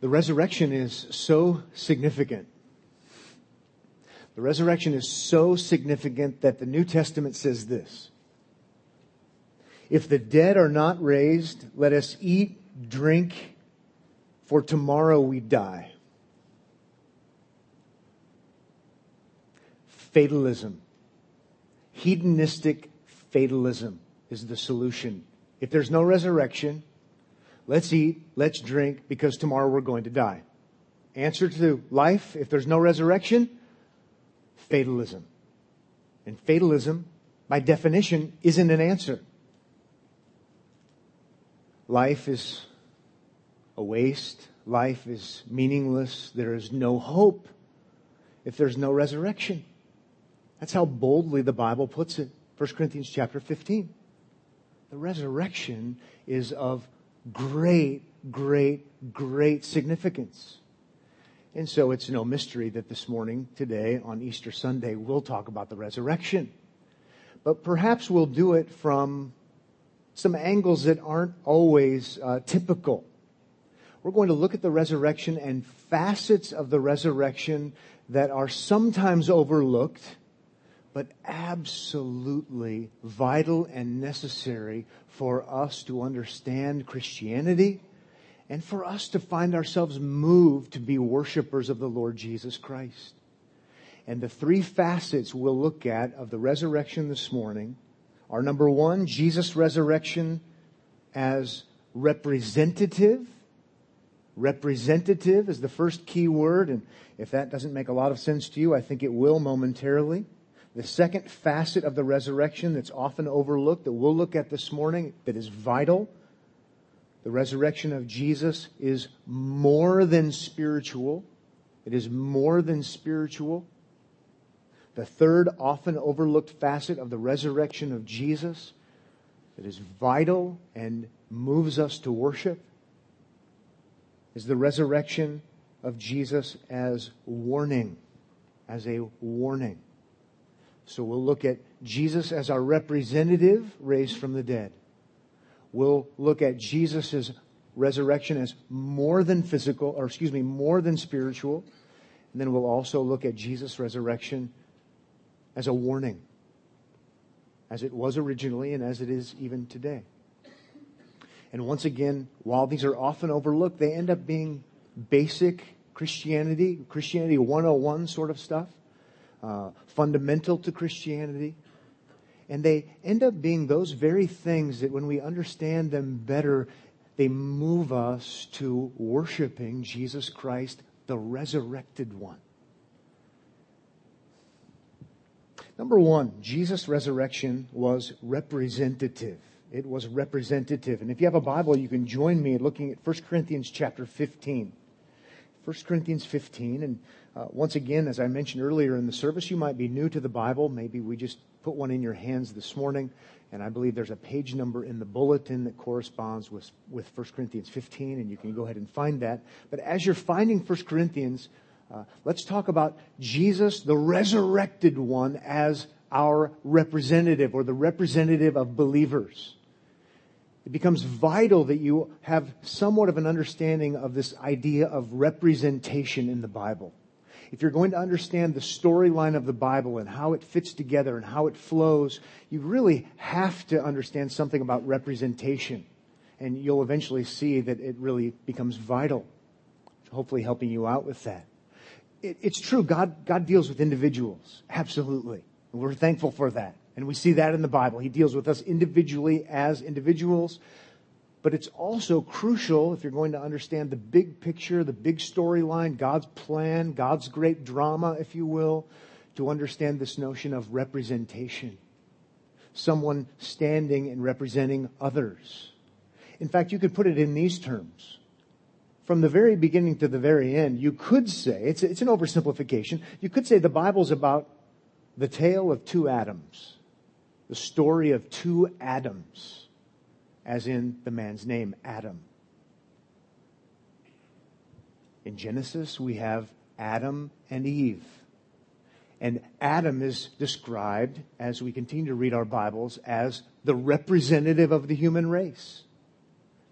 The resurrection is so significant. The resurrection is so significant that the New Testament says this. If the dead are not raised, let us eat, drink, for tomorrow we die. Fatalism. Hedonistic fatalism is the solution. If there's no resurrection, let's eat, let's drink, because tomorrow we're going to die. Answer to life, if there's no resurrection, fatalism. And fatalism, by definition, isn't an answer. Life is a waste. Life is meaningless. There is no hope if there's no resurrection. That's how boldly the Bible puts it. 1 Corinthians chapter 15. The resurrection is of great, great, great significance. And so it's no mystery that this morning, today, on Easter Sunday, we'll talk about the resurrection. But perhaps we'll do it from some angles that aren't always uh, typical. We're going to look at the resurrection and facets of the resurrection that are sometimes overlooked, but absolutely vital and necessary for us to understand Christianity and for us to find ourselves moved to be worshipers of the Lord Jesus Christ. And the three facets we'll look at of the resurrection this morning are number one, Jesus' resurrection as representative. Representative is the first key word, and if that doesn't make a lot of sense to you, I think it will momentarily. The second facet of the resurrection that's often overlooked, that we'll look at this morning, that is vital. The resurrection of Jesus is more than spiritual. It is more than spiritual. The third, often overlooked facet of the resurrection of Jesus that is vital and moves us to worship is the resurrection of Jesus as warning, as a warning. So we'll look at Jesus as our representative raised from the dead. We'll look at Jesus' resurrection as more than physical, or excuse me, more than spiritual. And then we'll also look at Jesus' resurrection as a warning, as it was originally and as it is even today. And once again, while these are often overlooked, they end up being basic Christianity, Christianity 101 sort of stuff, uh, fundamental to Christianity. And they end up being those very things that when we understand them better, they move us to worshiping Jesus Christ, the resurrected one. Number one, Jesus' resurrection was representative. It was representative. And if you have a Bible, you can join me in looking at 1 Corinthians chapter 15. 1 Corinthians 15. And uh, once again, as I mentioned earlier in the service, you might be new to the Bible. Maybe we just put one in your hands this morning. And I believe there's a page number in the bulletin that corresponds with, with 1 Corinthians 15, and you can go ahead and find that. But as you're finding 1 Corinthians, uh, let's talk about Jesus, the resurrected one, as our representative or the representative of believers. It becomes vital that you have somewhat of an understanding of this idea of representation in the Bible. If you're going to understand the storyline of the Bible and how it fits together and how it flows, you really have to understand something about representation. And you'll eventually see that it really becomes vital, hopefully helping you out with that it, it's true. God, God deals with individuals. Absolutely. And we're thankful for that. And we see that in the Bible. He deals with us individually as individuals. But it's also crucial if you're going to understand the big picture, the big storyline, God's plan, God's great drama, if you will, to understand this notion of representation. Someone standing and representing others. In fact, you could put it in these terms from the very beginning to the very end, you could say, it's, it's an oversimplification, you could say the Bible's about the tale of two Adams, the story of two Adams, as in the man's name, Adam. In Genesis, we have Adam and Eve. And Adam is described, as we continue to read our Bibles, as the representative of the human race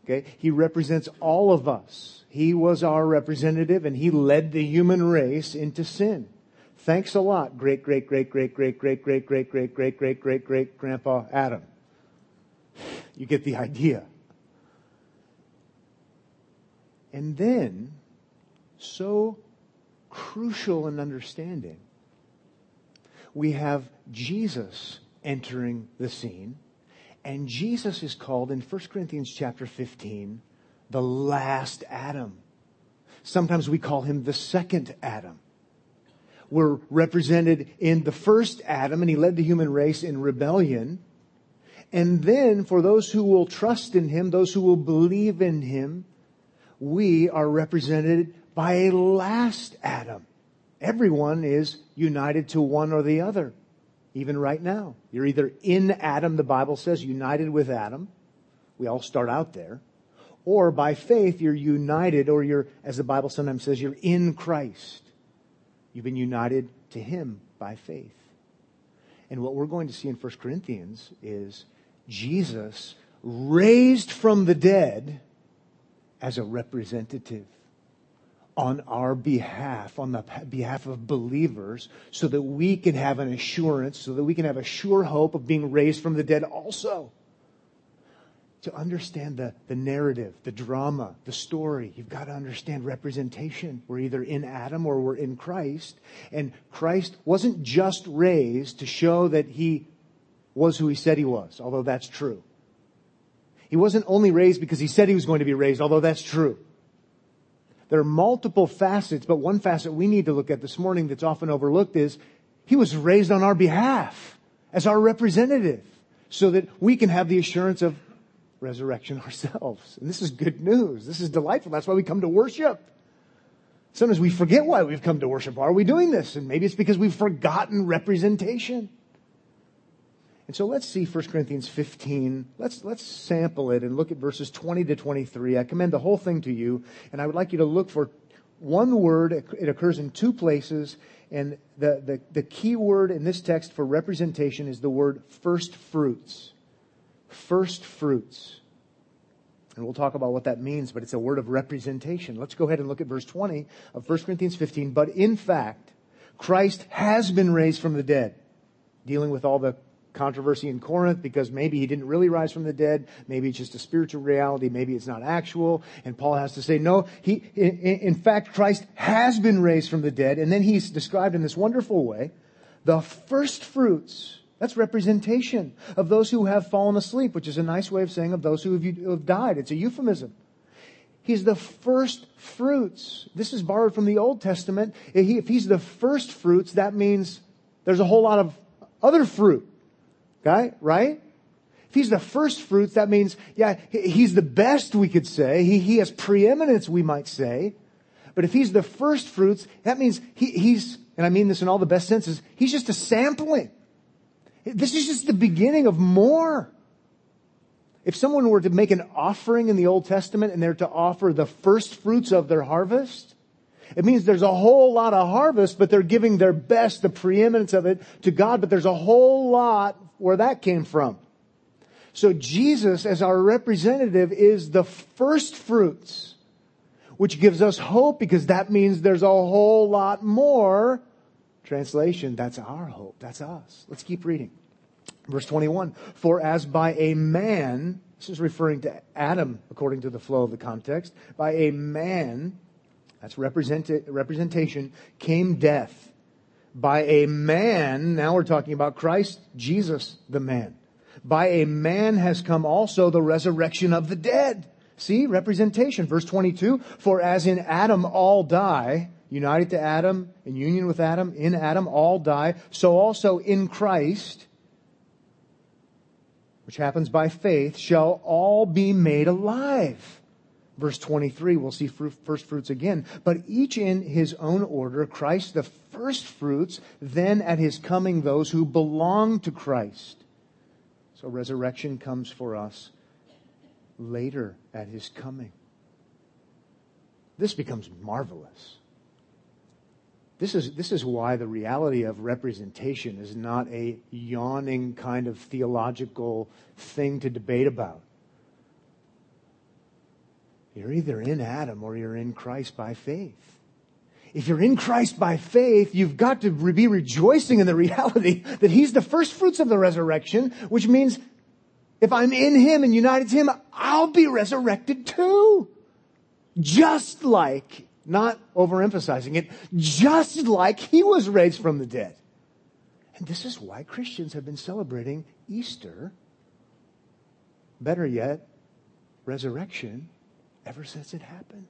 Okay? He represents all of us. He was our representative and he led the human race into sin. Thanks a lot, great, great, great, great, great, great, great, great, great, great, great, great, great grandpa Adam. You get the idea. And then, so crucial in understanding, we have Jesus entering the scene. And Jesus is called in 1 Corinthians chapter 15 the last Adam. Sometimes we call him the second Adam. We're represented in the first Adam, and he led the human race in rebellion. And then for those who will trust in him, those who will believe in him, we are represented by a last Adam. Everyone is united to one or the other, even right now. You're either in Adam, the Bible says, united with Adam. We all start out there. Or by faith, you're united, or you're, as the Bible sometimes says, you're in Christ. You've been united to Him by faith. And what we're going to see in 1 Corinthians is Jesus raised from the dead as a representative on our behalf, on the behalf of believers, so that we can have an assurance, so that we can have a sure hope of being raised from the dead also. To understand the, the narrative, the drama, the story, you've got to understand representation. We're either in Adam or we're in Christ. And Christ wasn't just raised to show that he was who he said he was, although that's true. He wasn't only raised because he said he was going to be raised, although that's true. There are multiple facets, but one facet we need to look at this morning that's often overlooked is he was raised on our behalf as our representative so that we can have the assurance of resurrection ourselves. And this is good news. This is delightful. That's why we come to worship. Sometimes we forget why we've come to worship. Why are we doing this? And maybe it's because we've forgotten representation. And so let's see 1 Corinthians 15. Let's, let's sample it and look at verses 20 to 23. I commend the whole thing to you, and I would like you to look for one word. It occurs in two places, and the, the, the key word in this text for representation is the word first fruits. First fruits. And we'll talk about what that means, but it's a word of representation. Let's go ahead and look at verse 20 of 1 Corinthians 15. But in fact, Christ has been raised from the dead, dealing with all the controversy in Corinth because maybe he didn't really rise from the dead. Maybe it's just a spiritual reality. Maybe it's not actual. And Paul has to say, no, he, in, in fact, Christ has been raised from the dead. And then he's described in this wonderful way, the first fruits. That's representation of those who have fallen asleep, which is a nice way of saying of those who have, who have died. It's a euphemism. He's the first fruits. This is borrowed from the Old Testament. If he's the first fruits, that means there's a whole lot of other fruit. Okay, right? If he's the first fruits, that means, yeah, he's the best, we could say. He, he has preeminence, we might say. But if he's the first fruits, that means he, he's, and I mean this in all the best senses, he's just a sampling. This is just the beginning of more. If someone were to make an offering in the Old Testament and they're to offer the first fruits of their harvest, it means there's a whole lot of harvest, but they're giving their best, the preeminence of it to God, but there's a whole lot where that came from. So Jesus, as our representative, is the first fruits, which gives us hope because that means there's a whole lot more. Translation, that's our hope. That's us. Let's keep reading. Verse 21. For as by a man, this is referring to Adam according to the flow of the context, by a man, that's representation, came death by a man, now we're talking about Christ, Jesus, the man. By a man has come also the resurrection of the dead. See, representation. Verse 22, for as in Adam all die, united to Adam, in union with Adam, in Adam all die, so also in Christ, which happens by faith, shall all be made alive verse 23, we'll see first fruits again. But each in his own order, Christ the first fruits, then at his coming those who belong to Christ. So resurrection comes for us later at his coming. This becomes marvelous. This is, this is why the reality of representation is not a yawning kind of theological thing to debate about. You're either in Adam or you're in Christ by faith. If you're in Christ by faith, you've got to be rejoicing in the reality that He's the first fruits of the resurrection, which means if I'm in Him and united to Him, I'll be resurrected too. Just like, not overemphasizing it, just like He was raised from the dead. And this is why Christians have been celebrating Easter, better yet, resurrection, ever since it happened.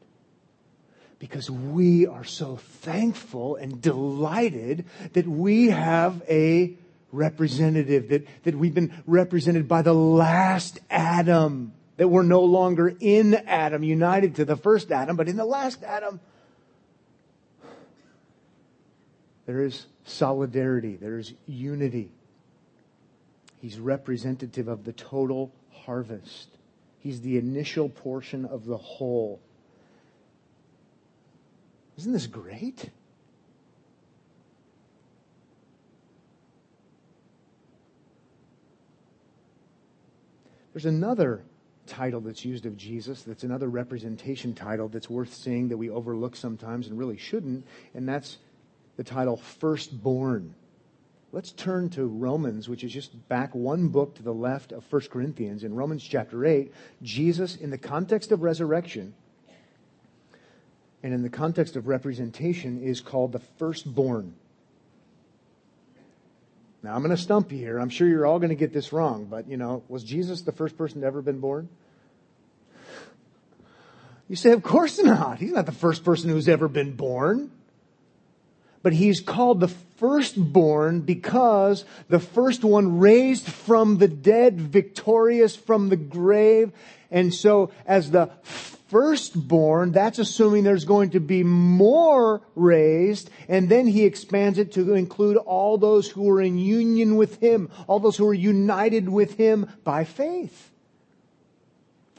Because we are so thankful and delighted that we have a representative, that, that we've been represented by the last Adam, that we're no longer in Adam, united to the first Adam, but in the last Adam. There is solidarity, there is unity. He's representative of the total harvest. He's the initial portion of the whole. Isn't this great? There's another title that's used of Jesus that's another representation title that's worth seeing that we overlook sometimes and really shouldn't, and that's the title Firstborn. Let's turn to Romans, which is just back one book to the left of 1 Corinthians. In Romans chapter 8, Jesus, in the context of resurrection and in the context of representation, is called the firstborn. Now, I'm going to stump you here. I'm sure you're all going to get this wrong, but, you know, was Jesus the first person to ever been born? You say, of course not. He's not the first person who's ever been born but he's called the firstborn because the first one raised from the dead, victorious from the grave. And so as the firstborn, that's assuming there's going to be more raised, and then he expands it to include all those who are in union with him, all those who are united with him by faith.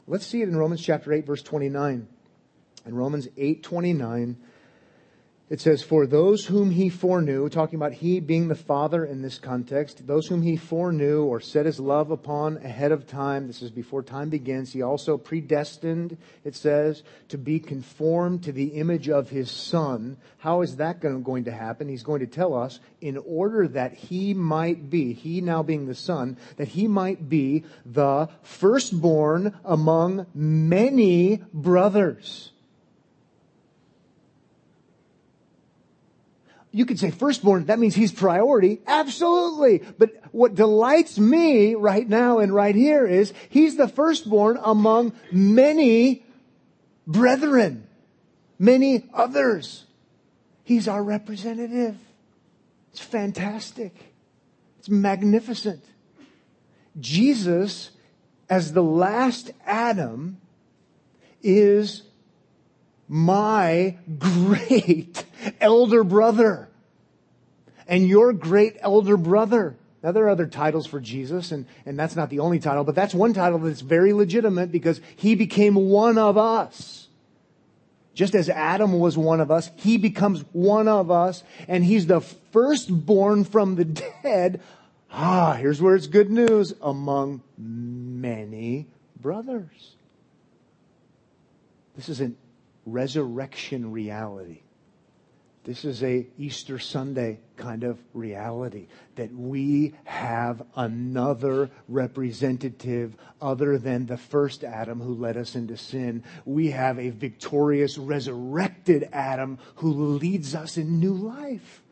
Let's see it in Romans chapter 8 verse 29. In Romans 8, 29, it says, For those whom he foreknew, talking about he being the Father in this context, those whom he foreknew or set his love upon ahead of time, this is before time begins, he also predestined, it says, to be conformed to the image of his Son. How is that going to happen? He's going to tell us, in order that he might be, he now being the Son, that he might be the firstborn among many brothers. You could say firstborn, that means he's priority. Absolutely. But what delights me right now and right here is he's the firstborn among many brethren, many others. He's our representative. It's fantastic. It's magnificent. Jesus, as the last Adam, is my great elder brother and your great elder brother. Now, there are other titles for Jesus, and, and that's not the only title, but that's one title that's very legitimate because he became one of us. Just as Adam was one of us, he becomes one of us, and he's the firstborn from the dead. Ah, here's where it's good news among many brothers. This is an resurrection reality. This is a Easter Sunday kind of reality that we have another representative other than the first Adam who led us into sin. We have a victorious resurrected Adam who leads us in new life.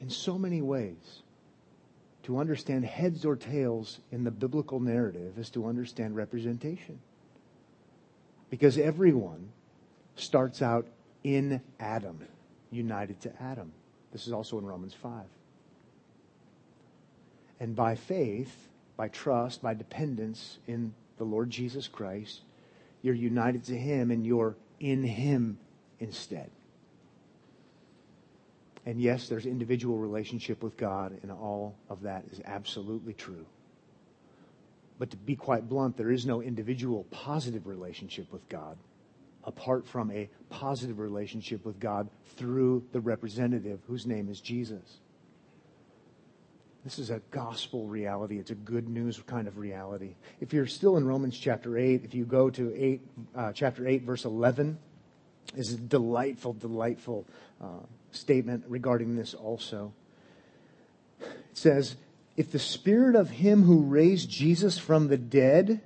In so many ways, to understand heads or tails in the biblical narrative is to understand representation. Because everyone starts out in Adam, united to Adam. This is also in Romans 5. And by faith, by trust, by dependence in the Lord Jesus Christ, you're united to Him and you're in Him instead. And yes, there's individual relationship with God, and all of that is absolutely true. But to be quite blunt, there is no individual positive relationship with God apart from a positive relationship with God through the representative whose name is Jesus. This is a gospel reality. It's a good news kind of reality. If you're still in Romans chapter 8, if you go to 8, uh, chapter 8, verse 11, is a delightful, delightful uh, statement regarding this also. It says, If the spirit of him who raised Jesus from the dead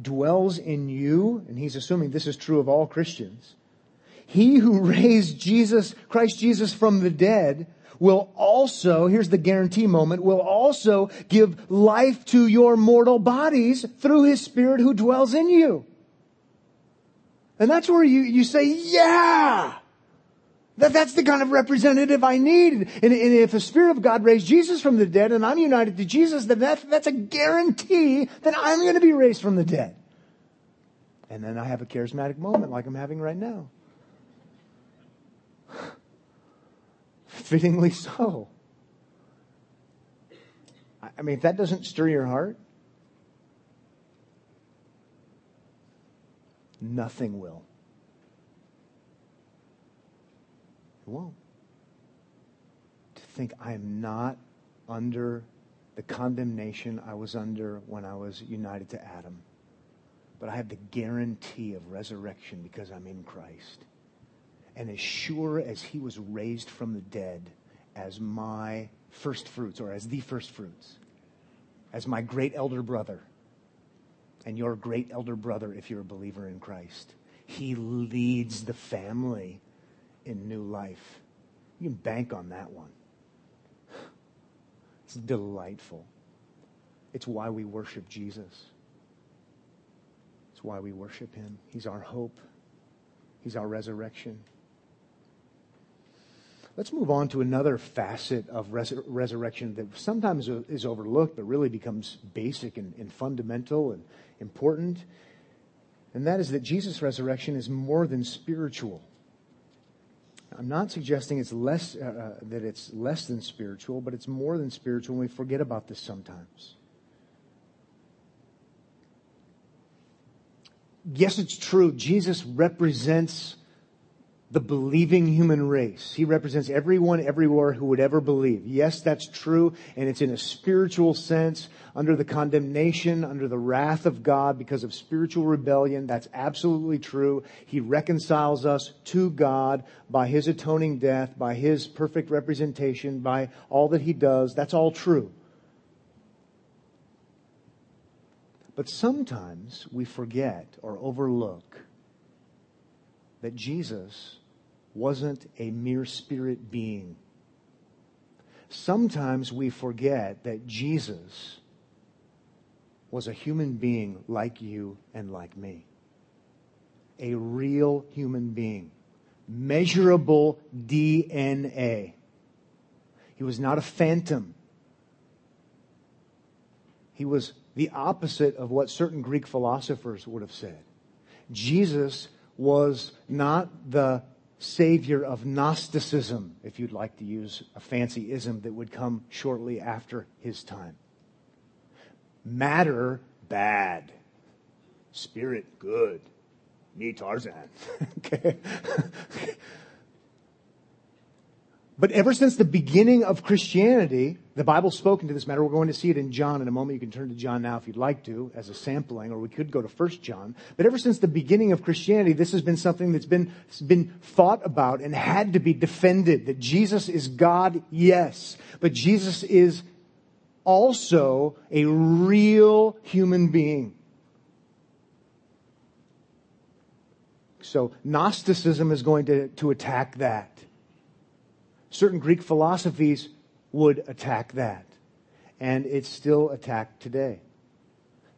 dwells in you, and he's assuming this is true of all Christians, he who raised Jesus, Christ Jesus from the dead, will also, here's the guarantee moment, will also give life to your mortal bodies through his spirit who dwells in you. And that's where you, you say, yeah! That, that's the kind of representative I need. And, and if the Spirit of God raised Jesus from the dead and I'm united to Jesus, then that, that's a guarantee that I'm going to be raised from the dead. And then I have a charismatic moment like I'm having right now. Fittingly so. I mean, if that doesn't stir your heart, nothing will. It won't. To think I am not under the condemnation I was under when I was united to Adam, but I have the guarantee of resurrection because I'm in Christ and as sure as he was raised from the dead as my first fruits or as the first fruits, as my great elder brother, and your great elder brother if you're a believer in Christ. He leads the family in new life. You can bank on that one. It's delightful. It's why we worship Jesus. It's why we worship him. He's our hope. He's our resurrection. Let's move on to another facet of res- resurrection that sometimes is overlooked, but really becomes basic and, and fundamental and important. And that is that Jesus' resurrection is more than spiritual. I'm not suggesting it's less, uh, uh, that it's less than spiritual, but it's more than spiritual, and we forget about this sometimes. Yes, it's true. Jesus represents the believing human race. He represents everyone everywhere who would ever believe. Yes, that's true, and it's in a spiritual sense, under the condemnation, under the wrath of God because of spiritual rebellion. That's absolutely true. He reconciles us to God by His atoning death, by His perfect representation, by all that He does. That's all true. But sometimes we forget or overlook that Jesus wasn't a mere spirit being. Sometimes we forget that Jesus was a human being like you and like me. A real human being. Measurable DNA. He was not a phantom. He was the opposite of what certain Greek philosophers would have said. Jesus was not the savior of Gnosticism, if you'd like to use a fancy ism that would come shortly after his time. Matter, bad. Spirit, good. Me, Tarzan. okay. But ever since the beginning of Christianity, the Bible's spoken to this matter. We're going to see it in John in a moment. You can turn to John now if you'd like to as a sampling, or we could go to 1 John. But ever since the beginning of Christianity, this has been something that's been, been thought about and had to be defended. That Jesus is God, yes. But Jesus is also a real human being. So Gnosticism is going to, to attack that. Certain Greek philosophies would attack that. And it's still attacked today.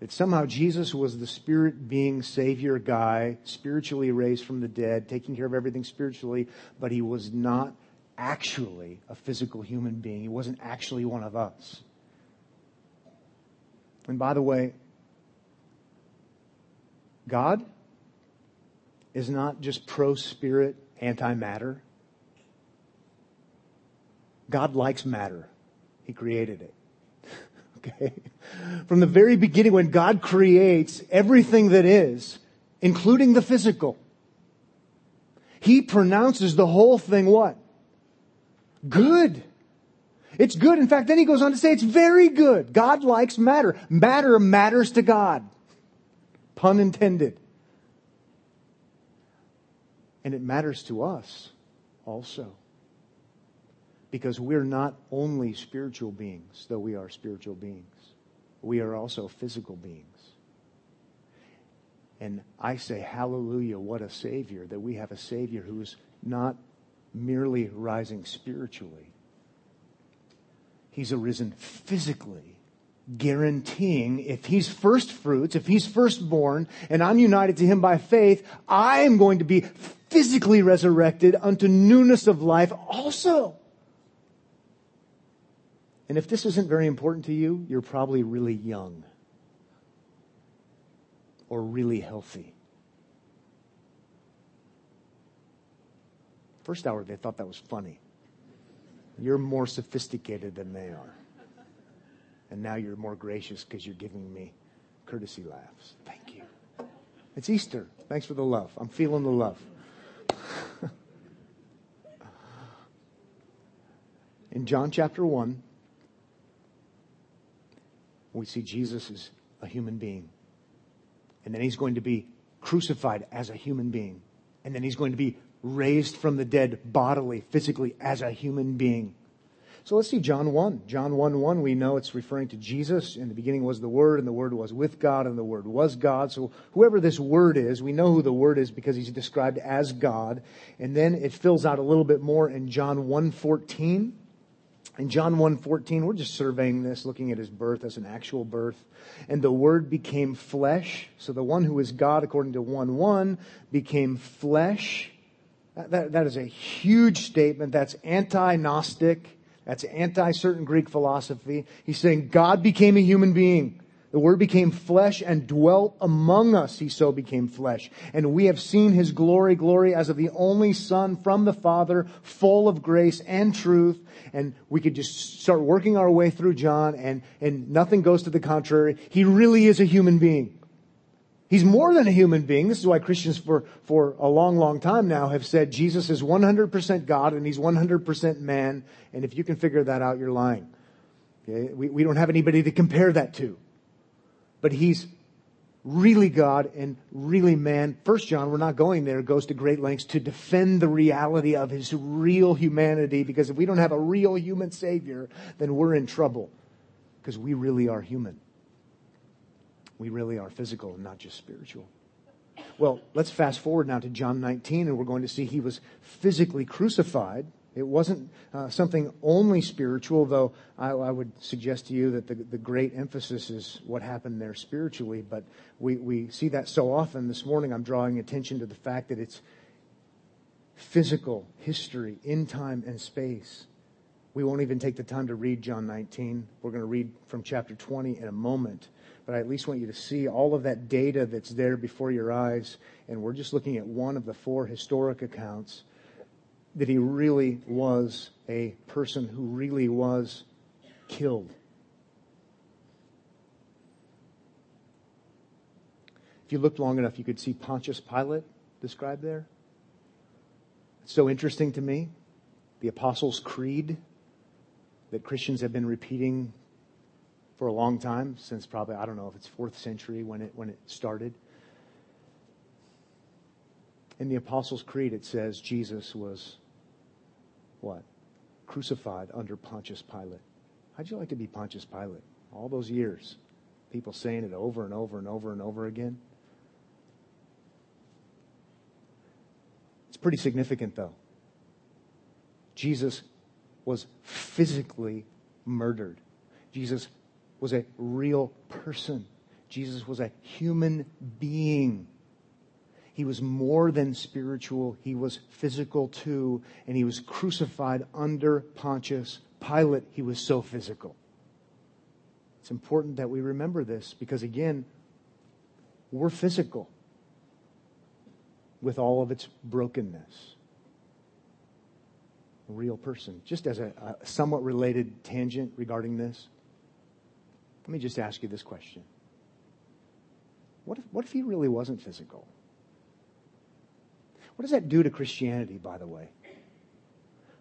That somehow Jesus was the spirit being savior guy, spiritually raised from the dead, taking care of everything spiritually, but he was not actually a physical human being. He wasn't actually one of us. And by the way, God is not just pro spirit, anti matter. God likes matter. He created it. okay? From the very beginning, when God creates everything that is, including the physical, He pronounces the whole thing what? Good. It's good. In fact, then he goes on to say it's very good. God likes matter. Matter matters to God. Pun intended. And it matters to us also. Because we're not only spiritual beings, though we are spiritual beings. We are also physical beings. And I say, hallelujah, what a Savior, that we have a Savior who is not merely rising spiritually. He's arisen physically, guaranteeing if he's first fruits, if he's firstborn, and I'm united to him by faith, I am going to be physically resurrected unto newness of life also. And if this isn't very important to you, you're probably really young or really healthy. First hour, they thought that was funny. You're more sophisticated than they are. And now you're more gracious because you're giving me courtesy laughs. Thank you. It's Easter. Thanks for the love. I'm feeling the love. In John chapter 1, we see Jesus as a human being. And then he's going to be crucified as a human being. And then he's going to be raised from the dead bodily, physically, as a human being. So let's see John 1. John 1 1, we know it's referring to Jesus. In the beginning was the Word, and the Word was with God, and the Word was God. So whoever this Word is, we know who the Word is because he's described as God. And then it fills out a little bit more in John 1 14. In John 1:14, we're just surveying this, looking at his birth as an actual birth. And the word became flesh. So the one who is God, according to 1:1, became flesh. That, that, that is a huge statement. That's anti-Gnostic. That's anti-certain Greek philosophy. He's saying God became a human being. The Word became flesh and dwelt among us. He so became flesh. And we have seen His glory, glory as of the only Son from the Father, full of grace and truth. And we could just start working our way through John and, and nothing goes to the contrary. He really is a human being. He's more than a human being. This is why Christians for, for a long, long time now have said Jesus is 100% God and He's 100% man. And if you can figure that out, you're lying. Okay? We, we don't have anybody to compare that to but he's really God and really man. First John, we're not going there, goes to great lengths to defend the reality of his real humanity because if we don't have a real human savior, then we're in trouble because we really are human. We really are physical and not just spiritual. Well, let's fast forward now to John 19 and we're going to see he was physically crucified it wasn't uh, something only spiritual, though I, I, would suggest to you that the, the great emphasis is what happened there spiritually. But we, we see that so often. This morning, I'm drawing attention to the fact that it's physical history in time and space. We won't even take the time to read John 19. We're going to read from chapter 20 in a moment. But I at least want you to see all of that data that's there before your eyes. And we're just looking at one of the four historic accounts that he really was a person who really was killed. If you looked long enough, you could see Pontius Pilate described there. It's so interesting to me. The Apostles' Creed that Christians have been repeating for a long time, since probably, I don't know if it's fourth century when it, when it started. In the Apostles' Creed, it says Jesus was what? Crucified under Pontius Pilate. How'd you like to be Pontius Pilate? All those years. People saying it over and over and over and over again. It's pretty significant, though. Jesus was physically murdered. Jesus was a real person. Jesus was a human being. He was more than spiritual, he was physical too, and he was crucified under Pontius Pilate. He was so physical. It's important that we remember this because, again, we're physical with all of its brokenness. A real person. Just as a, a somewhat related tangent regarding this, let me just ask you this question. What if, what if he really wasn't physical? What does that do to Christianity, by the way?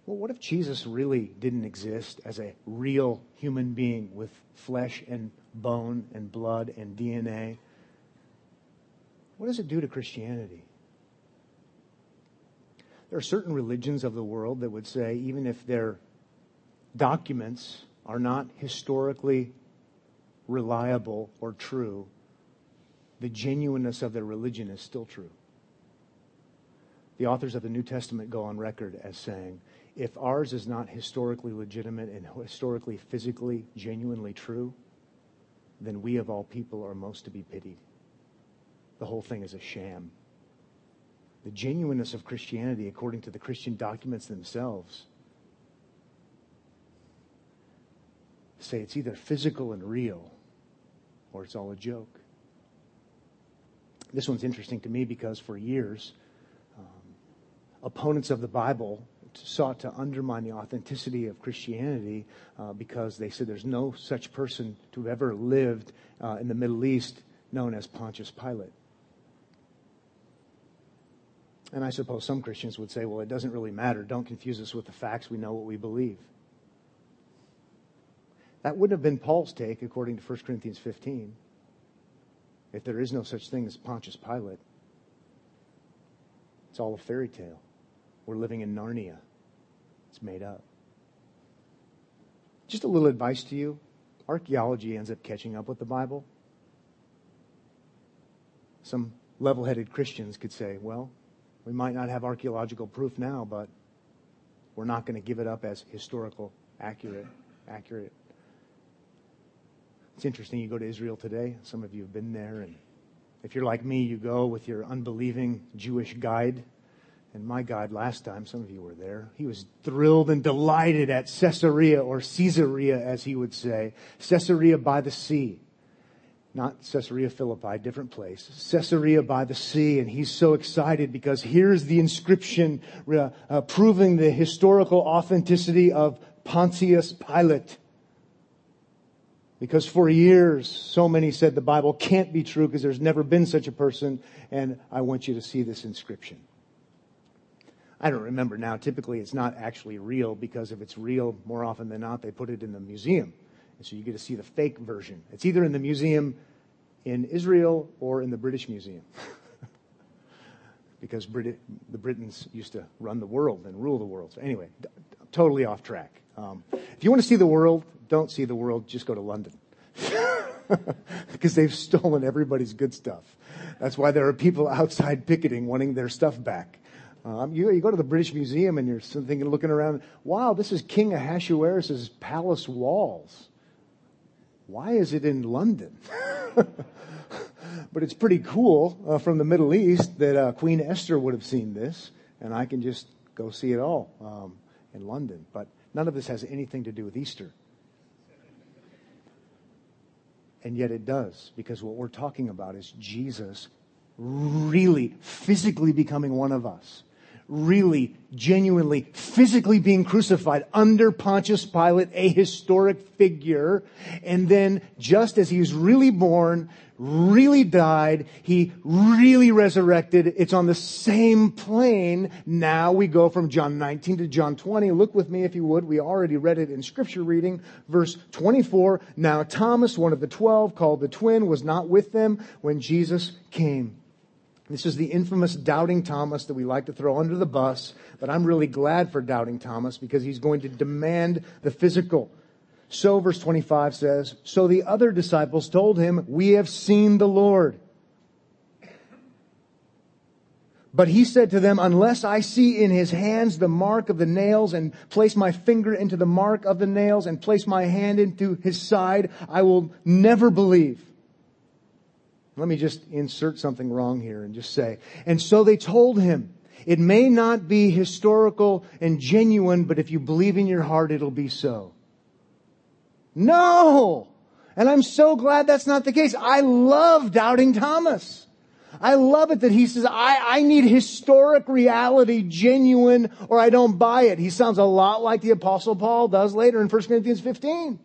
well, what if Jesus really didn't exist as a real human being with flesh and bone and blood and DNA? What does it do to Christianity? There are certain religions of the world that would say, even if their documents are not historically reliable or true, the genuineness of their religion is still true. The authors of the New Testament go on record as saying, if ours is not historically legitimate and historically, physically, genuinely true, then we of all people are most to be pitied. The whole thing is a sham. The genuineness of Christianity, according to the Christian documents themselves, say it's either physical and real or it's all a joke. This one's interesting to me because for years, opponents of the Bible sought to undermine the authenticity of Christianity uh, because they said there's no such person to have ever lived uh, in the Middle East known as Pontius Pilate. And I suppose some Christians would say, well, it doesn't really matter. Don't confuse us with the facts. We know what we believe. That wouldn't have been Paul's take, according to 1 Corinthians 15, if there is no such thing as Pontius Pilate. It's all a fairy tale. We're living in Narnia. It's made up. Just a little advice to you archaeology ends up catching up with the Bible. Some level headed Christians could say, well, we might not have archaeological proof now, but we're not going to give it up as historical accurate accurate it's interesting, you go to Israel today. Some of you have been there. And if you're like me, you go with your unbelieving Jewish guide. And my God, last time, some of you were there, he was thrilled and delighted at Caesarea or Caesarea, as he would say. Caesarea by the sea. Not Caesarea Philippi, different place. Caesarea by the sea. And he's so excited because here's the inscription uh, uh, proving the historical authenticity of Pontius Pilate. Because for years, so many said the Bible can't be true because there's never been such a person, and I want you to see this inscription. I don't remember now. Typically, it's not actually real because if it's real, more often than not, they put it in the museum. And so you get to see the fake version. It's either in the museum in Israel or in the British Museum. because Brit- the Britons used to run the world and rule the world. So, anyway, d- totally off track. Um, if you want to see the world, don't see the world, just go to London. because they've stolen everybody's good stuff. That's why there are people outside picketing wanting their stuff back. Um, you, you, go to the British Museum and you're thinking, looking around, wow, this is King Ahasuerus' palace walls. Why is it in London? but it's pretty cool uh, from the Middle East that uh, Queen Esther would have seen this, and I can just go see it all um, in London. But none of this has anything to do with Easter. And yet it does, because what we're talking about is Jesus really physically becoming one of us. Really, genuinely, physically being crucified under Pontius Pilate, a historic figure. And then, just as he was really born, really died. He really resurrected. It's on the same plane. Now we go from John 19 to John 20. Look with me if you would. We already read it in scripture reading. Verse 24. Now Thomas, one of the twelve, called the twin, was not with them when Jesus came. This is the infamous doubting Thomas that we like to throw under the bus, but I'm really glad for doubting Thomas because he's going to demand the physical. So, verse 25 says, So the other disciples told him, We have seen the Lord. But he said to them, Unless I see in his hands the mark of the nails, and place my finger into the mark of the nails, and place my hand into his side, I will never believe. Let me just insert something wrong here and just say, and so they told him, it may not be historical and genuine, but if you believe in your heart, it'll be so. No! And I'm so glad that's not the case. I love doubting Thomas. I love it that he says, I, I need historic reality, genuine, or I don't buy it. He sounds a lot like the apostle Paul does later in 1 Corinthians 15.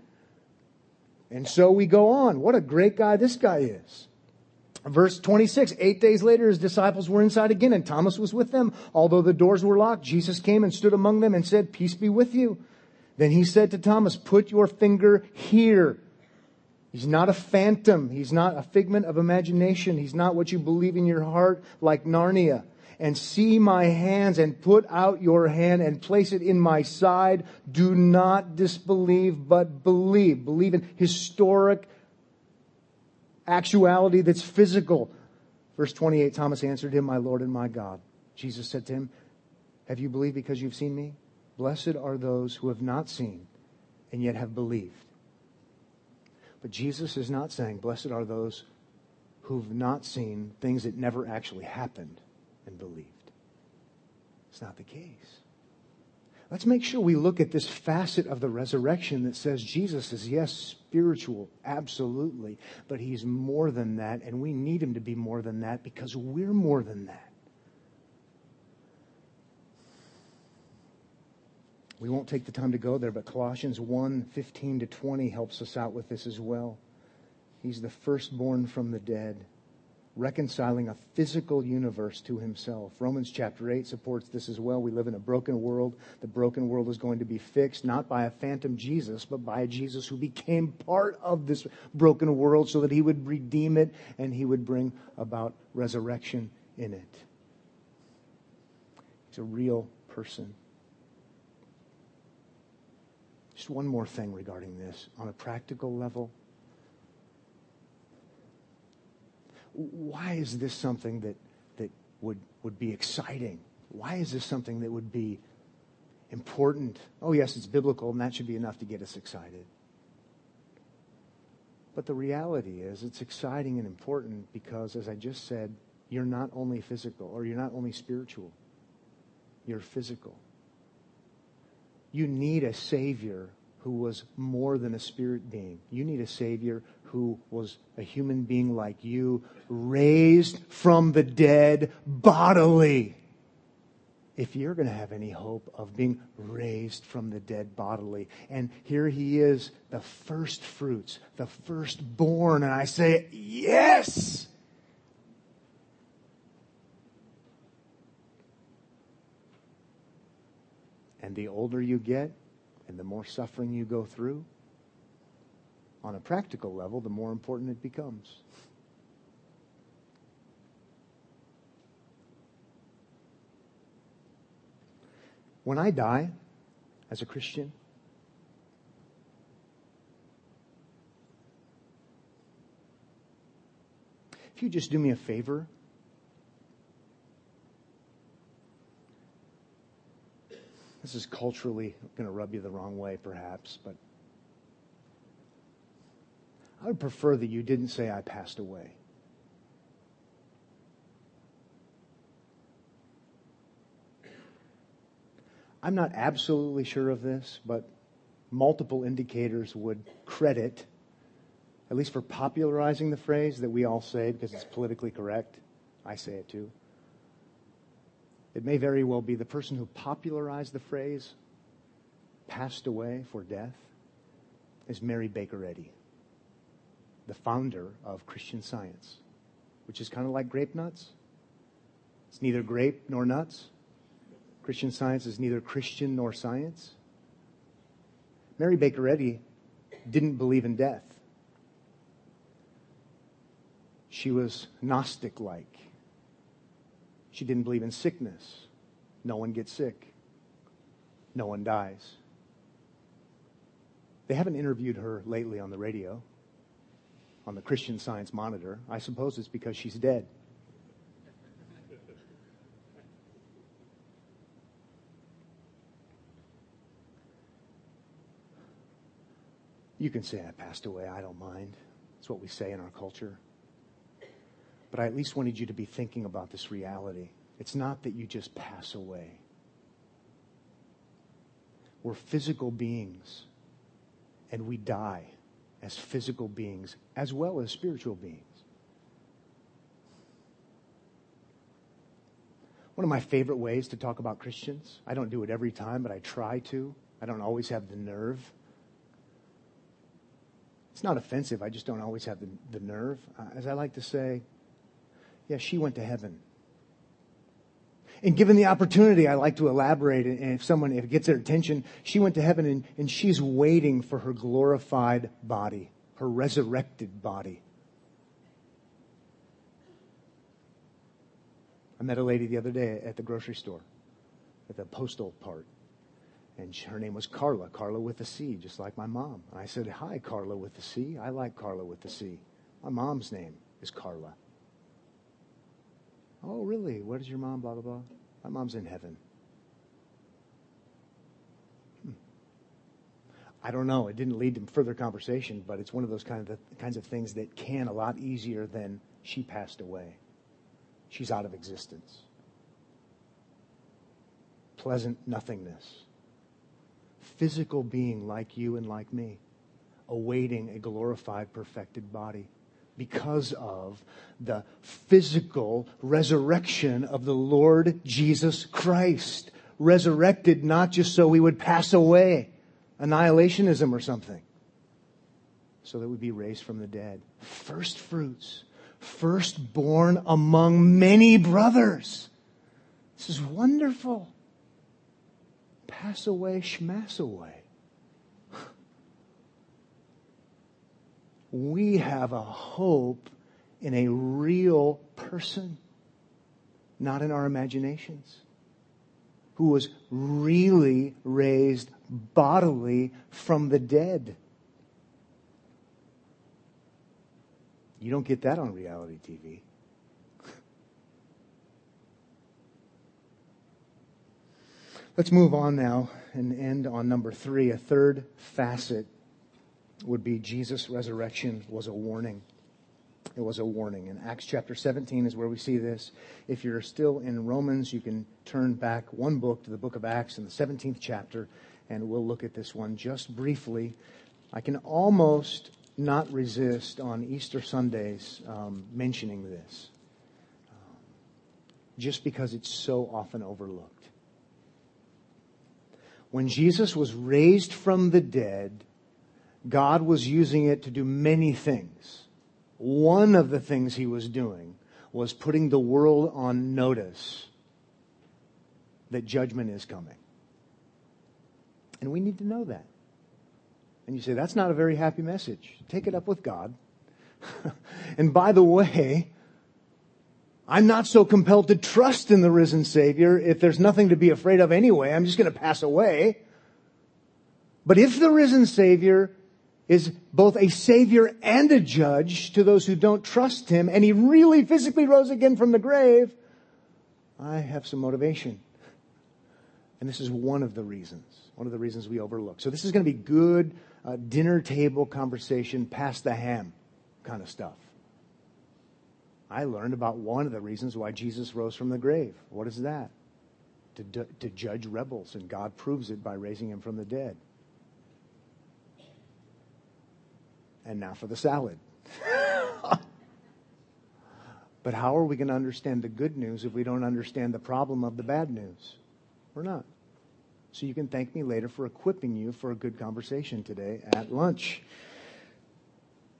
And so we go on. What a great guy this guy is. Verse 26, eight days later, his disciples were inside again and Thomas was with them. Although the doors were locked, Jesus came and stood among them and said, peace be with you. Then he said to Thomas, put your finger here. He's not a phantom. He's not a figment of imagination. He's not what you believe in your heart like Narnia. And see my hands and put out your hand and place it in my side. Do not disbelieve, but believe. Believe in historic actuality that's physical. Verse 28, Thomas answered him, My Lord and my God. Jesus said to him, Have you believed because you've seen me? Blessed are those who have not seen and yet have believed. But Jesus is not saying, Blessed are those who've not seen things that never actually happened and believed. It's not the case. Let's make sure we look at this facet of the resurrection that says Jesus is, yes, spiritual, absolutely, but he's more than that, and we need him to be more than that because we're more than that. We won't take the time to go there, but Colossians 1 15 to 20 helps us out with this as well. He's the firstborn from the dead reconciling a physical universe to himself. Romans chapter 8 supports this as well. We live in a broken world. The broken world is going to be fixed not by a phantom Jesus, but by a Jesus who became part of this broken world so that he would redeem it and he would bring about resurrection in it. He's a real person. Just one more thing regarding this. On a practical level, why is this something that, that would, would be exciting? Why is this something that would be important? Oh, yes, it's biblical, and that should be enough to get us excited. But the reality is, it's exciting and important because, as I just said, you're not only physical or you're not only spiritual, you're physical. You need a Savior who was more than a spirit being. You need a Savior who was a human being like you, raised from the dead bodily. If you're going to have any hope of being raised from the dead bodily, and here he is, the first fruits, the firstborn, and I say, yes! And the older you get, and the more suffering you go through, on a practical level, the more important it becomes. When I die as a Christian, if you just do me a favor This is culturally going to rub you the wrong way, perhaps, but I would prefer that you didn't say I passed away. I'm not absolutely sure of this, but multiple indicators would credit, at least for popularizing the phrase that we all say because it's politically correct. I say it too. It may very well be the person who popularized the phrase passed away for death is Mary Baker Eddy, the founder of Christian Science, which is kind of like grape nuts. It's neither grape nor nuts. Christian Science is neither Christian nor science. Mary Baker Eddy didn't believe in death. She was Gnostic like. She didn't believe in sickness. No one gets sick. No one dies. They haven't interviewed her lately on the radio, on the Christian Science Monitor. I suppose it's because she's dead. You can say I passed away. I don't mind. It's what we say in our culture. But I at least wanted you to be thinking about this reality. It's not that you just pass away. We're physical beings, and we die as physical beings as well as spiritual beings. One of my favorite ways to talk about Christians, I don't do it every time, but I try to. I don't always have the nerve. It's not offensive, I just don't always have the, the nerve. Uh, as I like to say, Yeah, she went to heaven. And given the opportunity, I like to elaborate. And if someone, if it gets their attention, she went to heaven and, and she's waiting for her glorified body, her resurrected body. I met a lady the other day at the grocery store, at the postal part. And her name was Carla, Carla with a C, just like my mom. And I said, Hi, Carla with a C. I like Carla with a C. My mom's name is Carla. Oh, really? What is your mom? Blah, blah, blah. My mom's in heaven. Hmm. I don't know. It didn't lead to further conversation, but it's one of those kind of kinds of things that can a lot easier than she passed away. She's out of existence. Pleasant nothingness. Physical being like you and like me, awaiting a glorified, perfected body because of the physical resurrection of the Lord Jesus Christ. Resurrected not just so we would pass away, annihilationism or something, so that we'd be raised from the dead. First fruits, firstborn among many brothers. This is wonderful. Pass away, schmass away. We have a hope in a real person, not in our imaginations, who was really raised bodily from the dead. You don't get that on reality TV. Let's move on now and end on number three, a third facet would be Jesus' resurrection was a warning. It was a warning. In Acts chapter 17 is where we see this. If you're still in Romans, you can turn back one book to the book of Acts in the 17th chapter, and we'll look at this one just briefly. I can almost not resist on Easter Sundays um, mentioning this, um, just because it's so often overlooked. When Jesus was raised from the dead, God was using it to do many things. One of the things he was doing was putting the world on notice that judgment is coming. And we need to know that. And you say, that's not a very happy message. Take it up with God. and by the way, I'm not so compelled to trust in the risen Savior if there's nothing to be afraid of anyway. I'm just going to pass away. But if the risen Savior is both a savior and a judge to those who don't trust him, and he really physically rose again from the grave, I have some motivation. And this is one of the reasons, one of the reasons we overlook. So this is going to be good uh, dinner table conversation, pass the ham kind of stuff. I learned about one of the reasons why Jesus rose from the grave. What is that? To, to judge rebels, and God proves it by raising him from the dead. And now for the salad. but how are we going to understand the good news if we don't understand the problem of the bad news? We're not. So you can thank me later for equipping you for a good conversation today at lunch.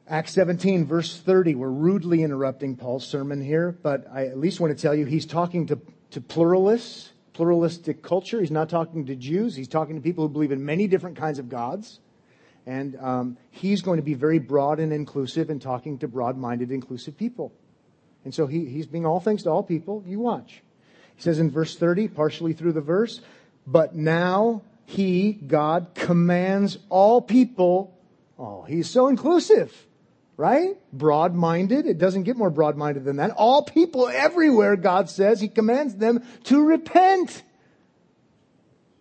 Acts 17, verse 30. We're rudely interrupting Paul's sermon here, but I at least want to tell you he's talking to, to pluralists, pluralistic culture. He's not talking to Jews. He's talking to people who believe in many different kinds of gods. And um, he's going to be very broad and inclusive and talking to broad minded, inclusive people. And so he, he's being all things to all people. You watch. He says in verse 30, partially through the verse, but now he, God, commands all people. Oh, he's so inclusive, right? Broad minded. It doesn't get more broad minded than that. All people everywhere, God says, he commands them to repent.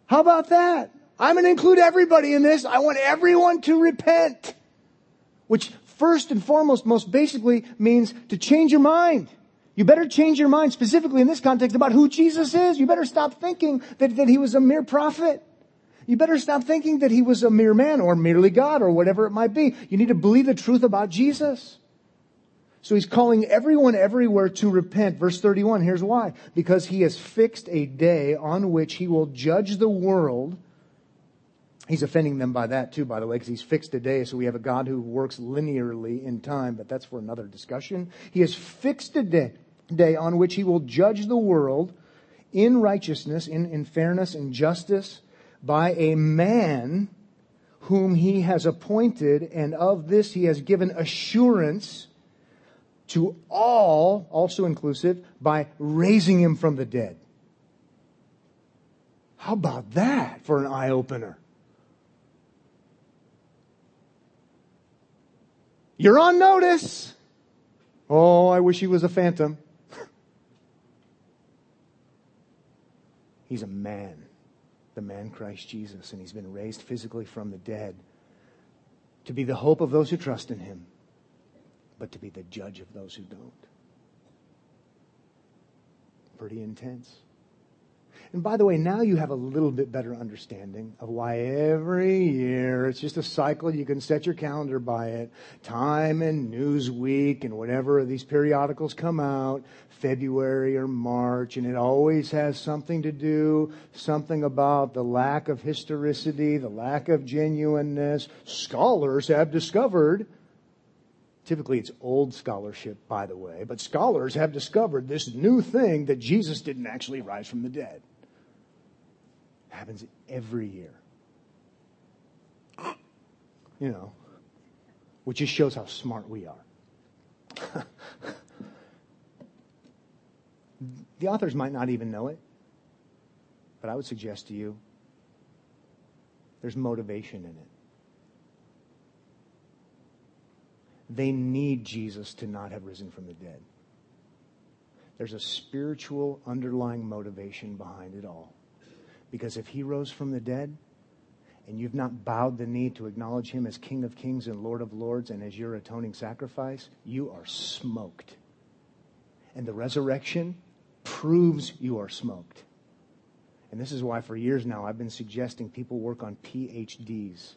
How about that? I'm going to include everybody in this. I want everyone to repent. Which first and foremost, most basically means to change your mind. You better change your mind specifically in this context about who Jesus is. You better stop thinking that, that he was a mere prophet. You better stop thinking that he was a mere man or merely God or whatever it might be. You need to believe the truth about Jesus. So he's calling everyone everywhere to repent. Verse 31, here's why. Because he has fixed a day on which he will judge the world He's offending them by that too, by the way, because he's fixed a day. So we have a God who works linearly in time, but that's for another discussion. He has fixed a day day on which he will judge the world in righteousness, in, in fairness and justice by a man whom he has appointed, and of this he has given assurance to all, also inclusive, by raising him from the dead. How about that for an eye opener? You're on notice. Oh, I wish he was a phantom. He's a man, the man Christ Jesus, and he's been raised physically from the dead to be the hope of those who trust in him, but to be the judge of those who don't. Pretty intense. And by the way, now you have a little bit better understanding of why every year it's just a cycle. You can set your calendar by it. Time and Newsweek and whatever these periodicals come out, February or March, and it always has something to do, something about the lack of historicity, the lack of genuineness. Scholars have discovered Typically, it's old scholarship, by the way, but scholars have discovered this new thing that Jesus didn't actually rise from the dead happens every year. You know, which just shows how smart we are. the authors might not even know it, but I would suggest to you there's motivation in it. They need Jesus to not have risen from the dead. There's a spiritual underlying motivation behind it all. Because if he rose from the dead, and you've not bowed the knee to acknowledge him as King of Kings and Lord of Lords and as your atoning sacrifice, you are smoked. And the resurrection proves you are smoked. And this is why for years now I've been suggesting people work on PhDs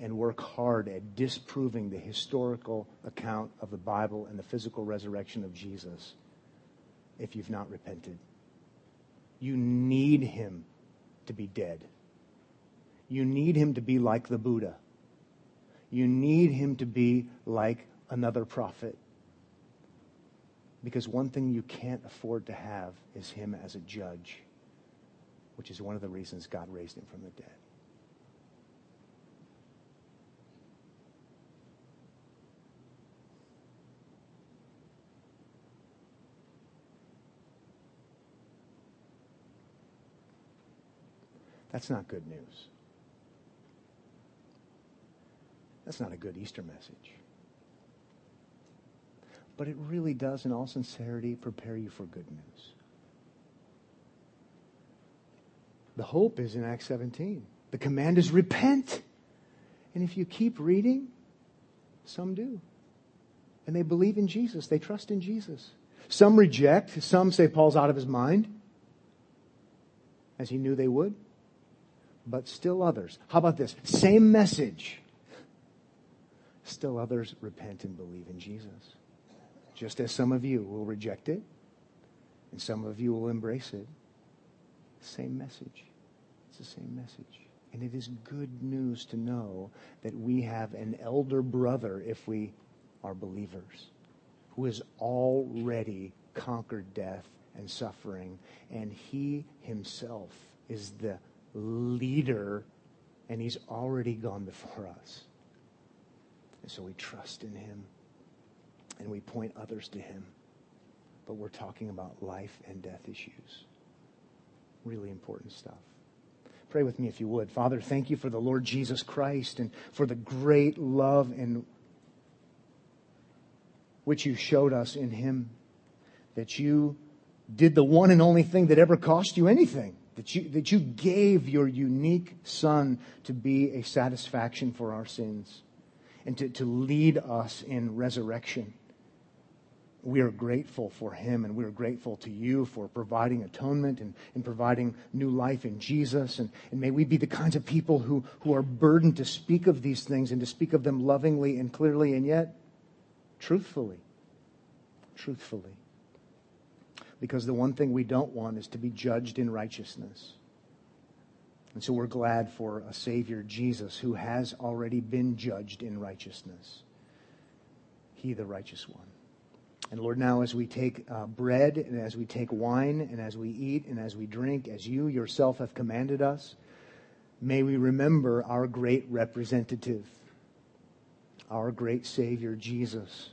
and work hard at disproving the historical account of the Bible and the physical resurrection of Jesus if you've not repented. You need him to be dead. You need him to be like the Buddha. You need him to be like another prophet. Because one thing you can't afford to have is him as a judge, which is one of the reasons God raised him from the dead. That's not good news. That's not a good Easter message. But it really does, in all sincerity, prepare you for good news. The hope is in Acts 17. The command is repent. And if you keep reading, some do. And they believe in Jesus. They trust in Jesus. Some reject. Some say Paul's out of his mind, as he knew they would but still others. How about this? Same message. Still others repent and believe in Jesus. Just as some of you will reject it, and some of you will embrace it. Same message. It's the same message. And it is good news to know that we have an elder brother, if we are believers, who has already conquered death and suffering, and he himself is the leader, and he's already gone before us. And so we trust in him and we point others to him. But we're talking about life and death issues. Really important stuff. Pray with me if you would. Father, thank you for the Lord Jesus Christ and for the great love and which you showed us in him that you did the one and only thing that ever cost you anything that you, that you gave your unique Son to be a satisfaction for our sins and to, to lead us in resurrection. We are grateful for him and we are grateful to you for providing atonement and, and providing new life in Jesus. And, and may we be the kinds of people who, who are burdened to speak of these things and to speak of them lovingly and clearly and yet truthfully. Truthfully. Because the one thing we don't want is to be judged in righteousness. And so we're glad for a Savior, Jesus, who has already been judged in righteousness. He, the righteous one. And Lord, now as we take uh, bread and as we take wine and as we eat and as we drink, as you yourself have commanded us, may we remember our great representative, our great Savior, Jesus,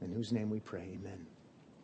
in whose name we pray. Amen.